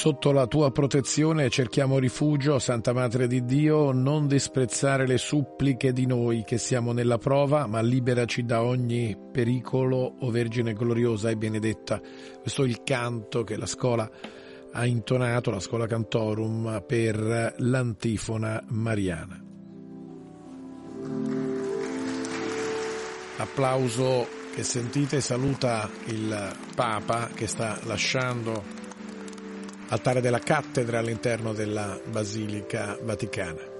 sotto la tua protezione cerchiamo rifugio, Santa Madre di Dio, non disprezzare le suppliche di noi che siamo nella prova, ma liberaci da ogni pericolo, o Vergine gloriosa e benedetta. Questo è il canto che la scuola ha intonato, la scuola cantorum, per l'antifona mariana. L'applauso che sentite saluta il Papa che sta lasciando altare della cattedra all'interno della Basilica Vaticana.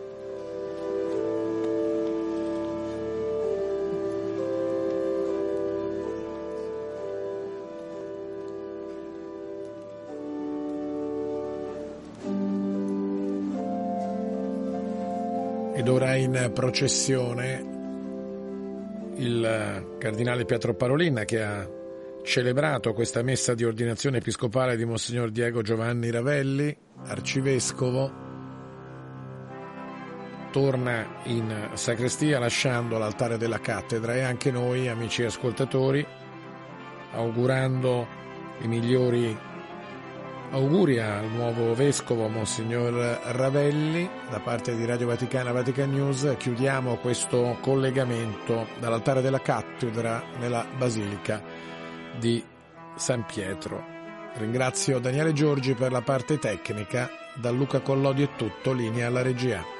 Ed ora in processione il cardinale Pietro Parolin che ha celebrato questa messa di ordinazione episcopale di Monsignor Diego Giovanni Ravelli, arcivescovo, torna in sacrestia lasciando l'altare della cattedra. E anche noi, amici ascoltatori, augurando i migliori auguri al nuovo vescovo Monsignor Ravelli da parte di Radio Vaticana Vatican News, chiudiamo questo collegamento dall'altare della cattedra nella Basilica di San Pietro. Ringrazio Daniele Giorgi per la parte tecnica, da Luca Collodi è tutto, linea alla regia.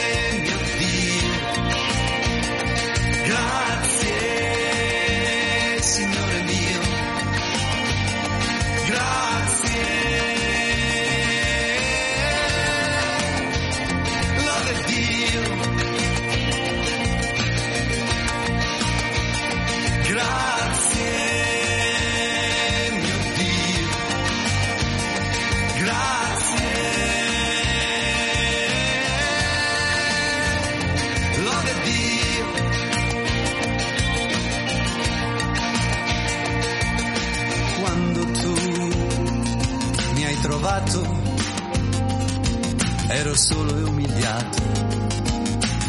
solo e umiliato,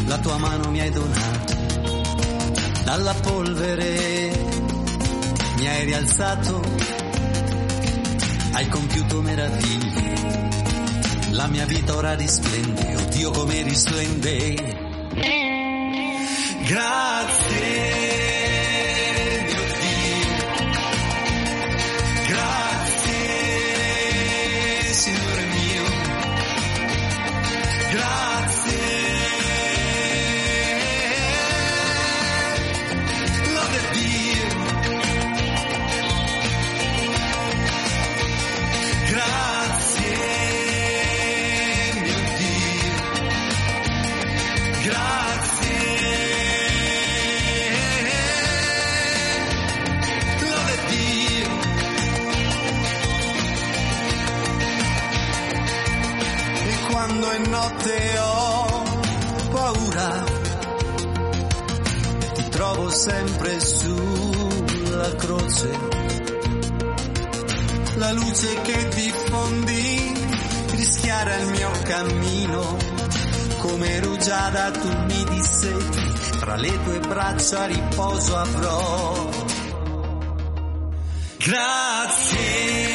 la tua mano mi hai donato, dalla polvere mi hai rialzato, hai compiuto meraviglie, la mia vita ora risplende, oddio come risplende. Grazie. Come rugiada tu mi dissetti, tra le tue braccia riposo avrò. Grazie.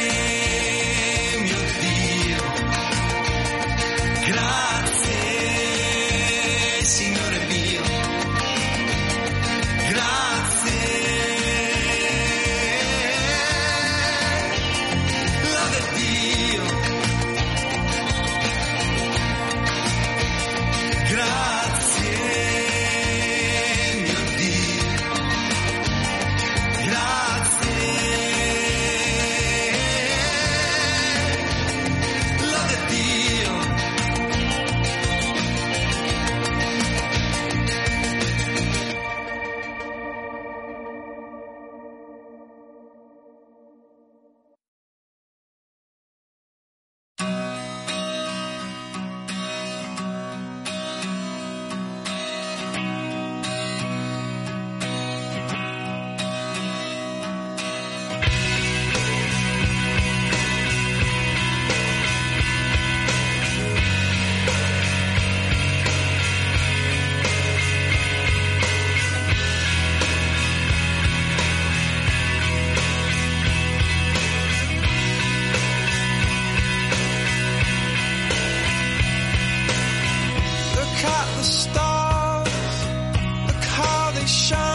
seguite. shine.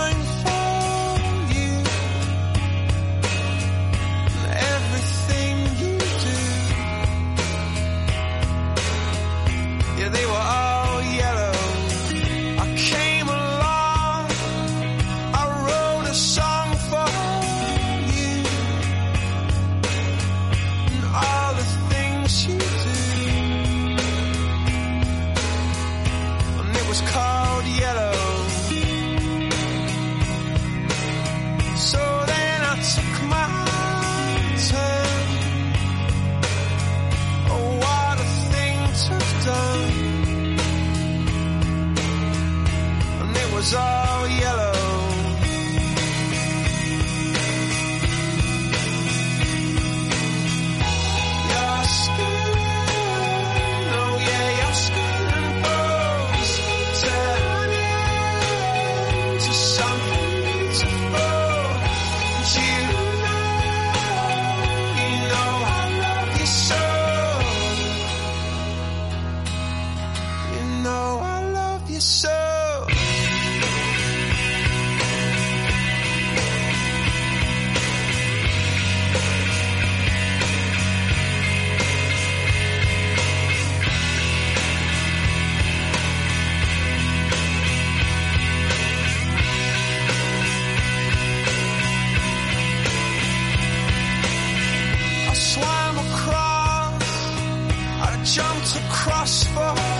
across for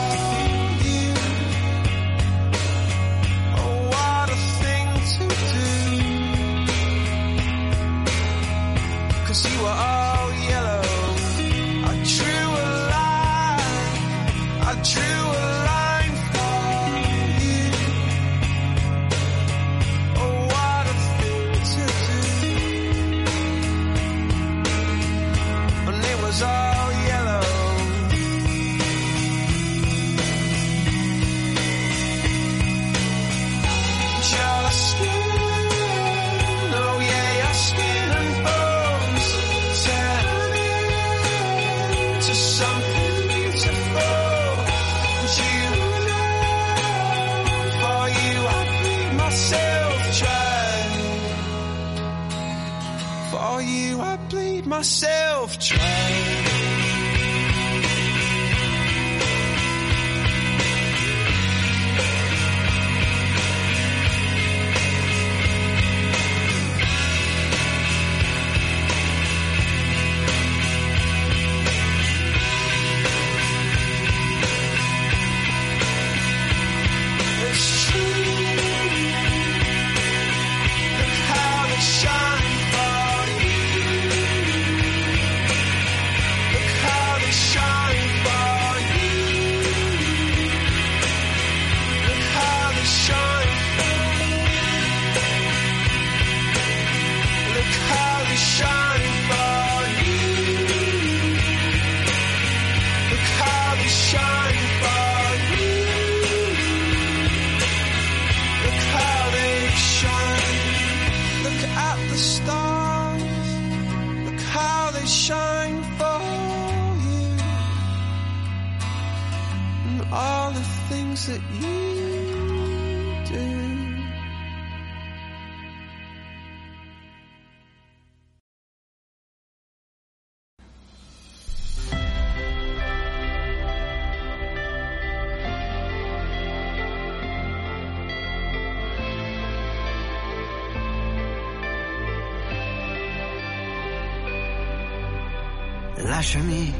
Lasciami,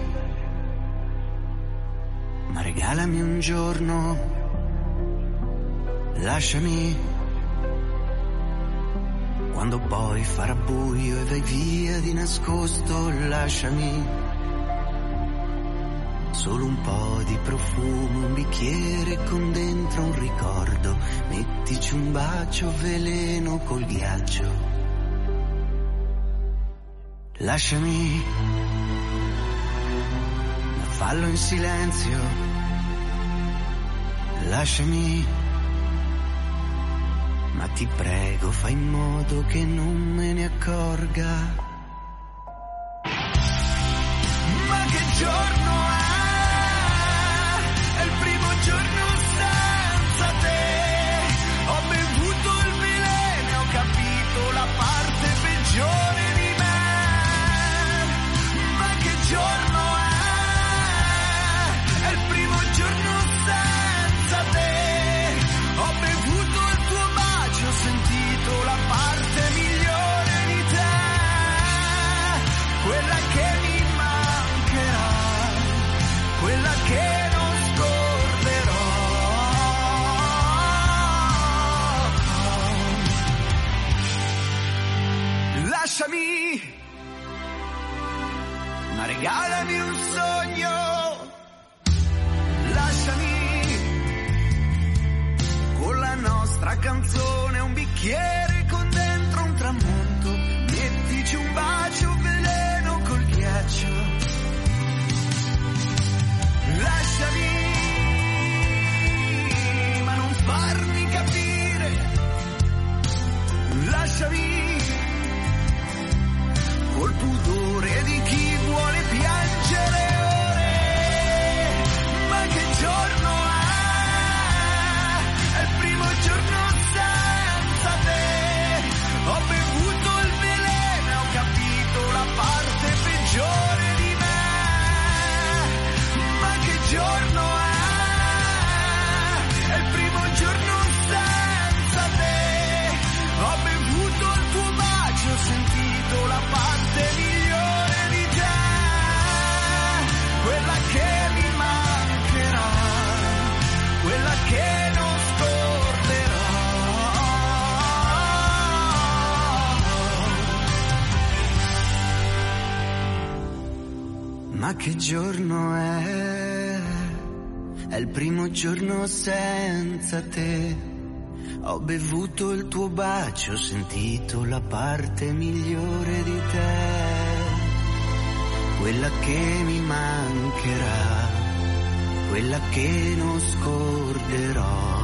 ma regalami un giorno. Lasciami, quando poi farà buio e vai via di nascosto, lasciami. Solo un po' di profumo, un bicchiere con dentro un ricordo. Mettici un bacio veleno col ghiaccio. Lasciami fallo in silenzio, lasciami, ma ti prego fai in modo che non me ne accorga. Giorno senza te. Ho bevuto il tuo bacio, ho sentito la parte migliore di te. Quella che mi mancherà, quella che non scorderò.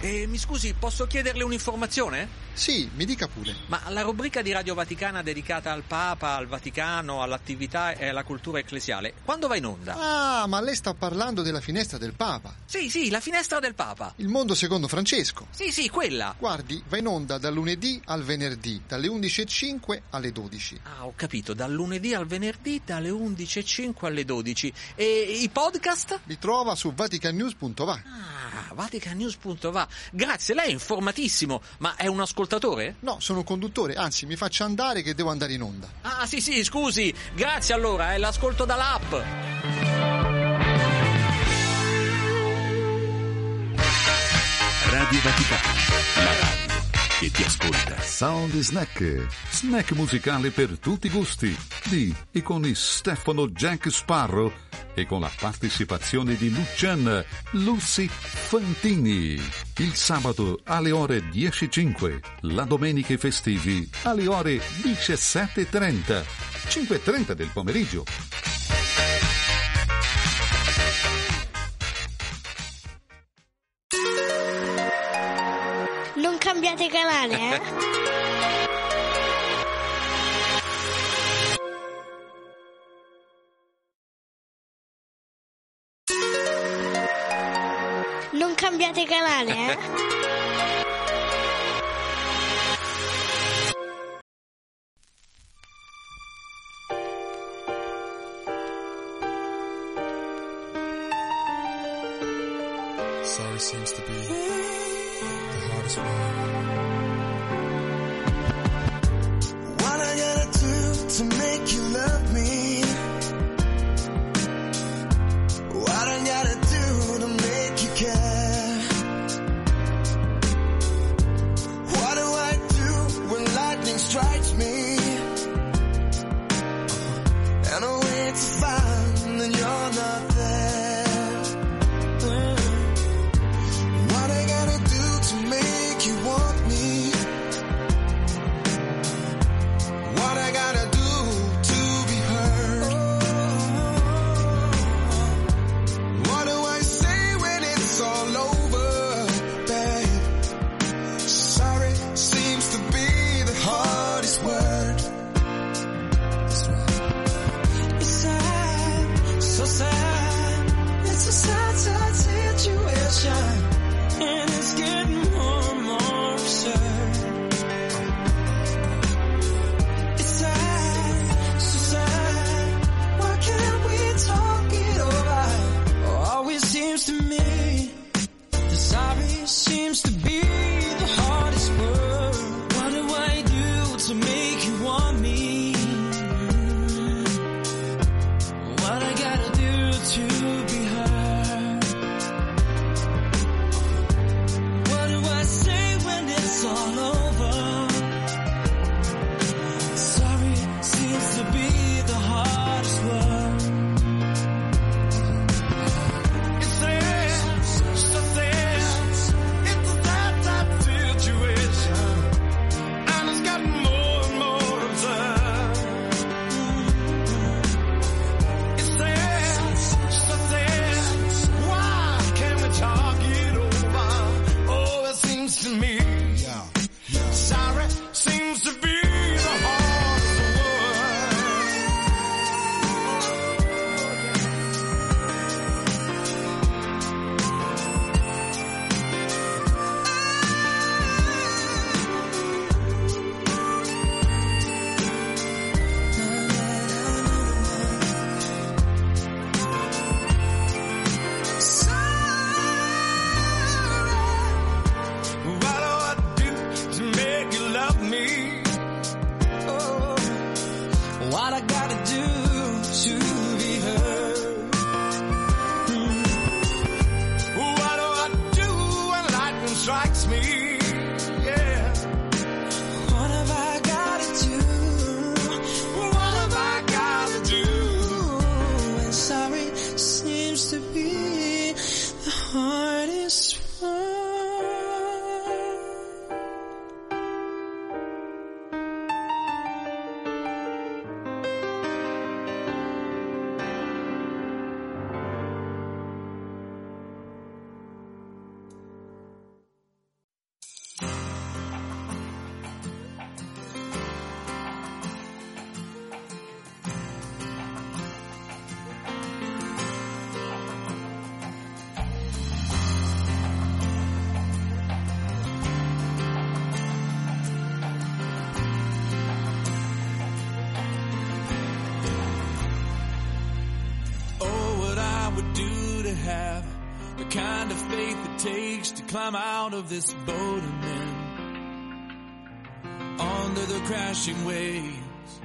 Eh, mi scusi, posso chiederle un'informazione? Sì, mi dica pure. Ma la rubrica di Radio Vaticana dedicata al Papa, al Vaticano, all'attività e alla cultura ecclesiale, quando va in onda? Ah, ma lei sta parlando della finestra del Papa. Sì, sì, la finestra del Papa. Il mondo secondo Francesco. Sì, sì, quella. Guardi, va in onda dal lunedì al venerdì, dalle 11.05 alle 12. Ah, ho capito, dal lunedì al venerdì, dalle 11.05 alle 12. E i podcast? Li trova su vaticannews.va. Ah, vaticanews.va. Grazie, lei è informatissimo, ma è un ascoltatore? No, sono un conduttore, anzi mi faccia andare che devo andare in onda. Ah sì sì, scusi, grazie allora, eh, l'ascolto dall'app. Radio Vaticano, la radio che ti ascolta. Sound Snack, snack musicale per tutti i gusti, di e con Stefano Jack Sparro e con la partecipazione di Lucian Lucy Fantini. Il sabato alle ore 10.05, la domenica e festivi alle ore 17.30, 5.30 del pomeriggio. cambiate canale, eh? non cambiate canale, eh? have. The kind of faith it takes to climb out of this boat and then under the crashing waves,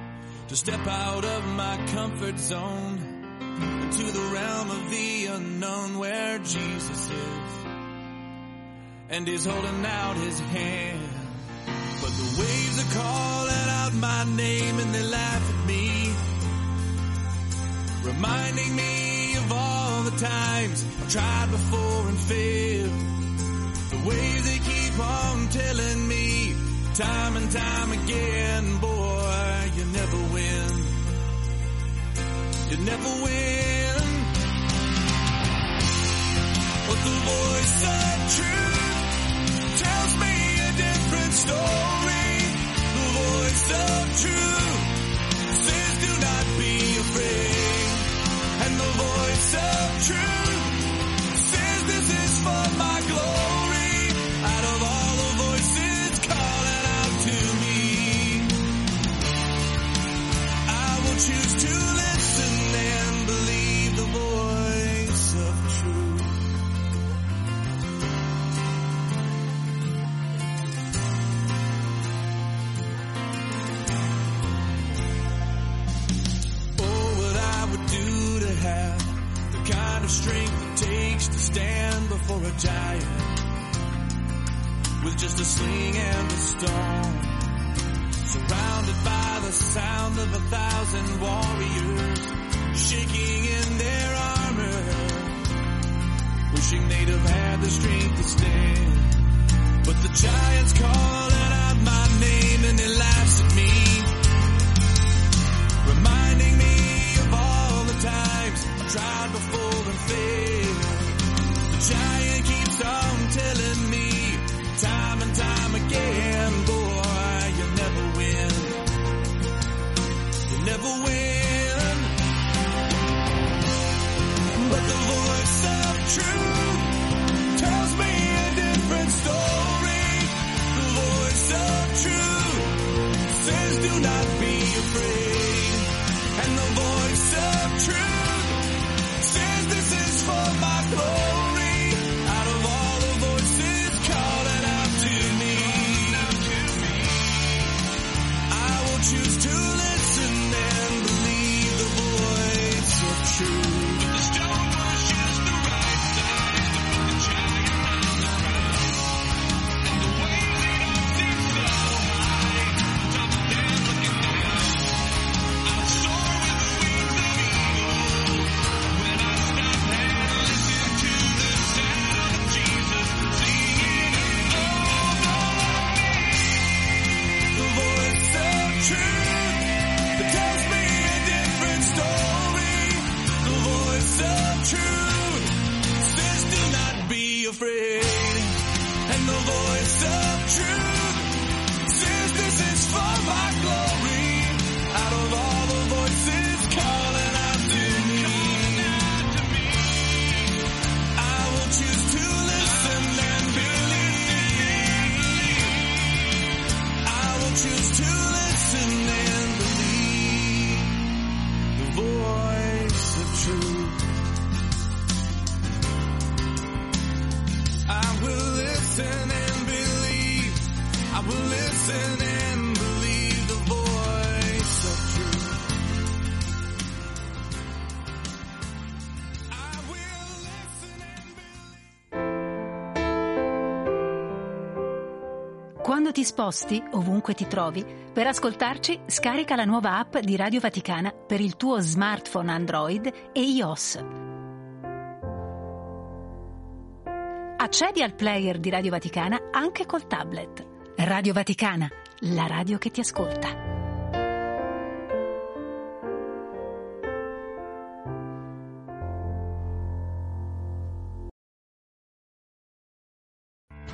to step out of my comfort zone into the realm of the unknown where Jesus is. And he's holding out his hand. But the waves are calling out my name and they laugh at me, reminding me of all the times I've tried before and failed. The waves they keep on telling me time and time again, boy, you never win. You never win. Of strength it takes to stand before a giant with just a sling and a stone. Surrounded by the sound of a thousand warriors shaking in their armor, wishing they'd have had the strength to stand. But the giant's calling out my name and he laughs at me reminding me of all the times tried before and failed. The giant keeps on telling me time and time again, boy, you never win. You never win. But the voice of truth tells me a different story. The voice of truth says do not be afraid. And the voice of truth Quando ti sposti, ovunque ti trovi, per ascoltarci scarica la nuova app di Radio Vaticana per il tuo smartphone Android e iOS. Accedi al player di Radio Vaticana anche col tablet. Radio Vaticana, la radio che ti ascolta.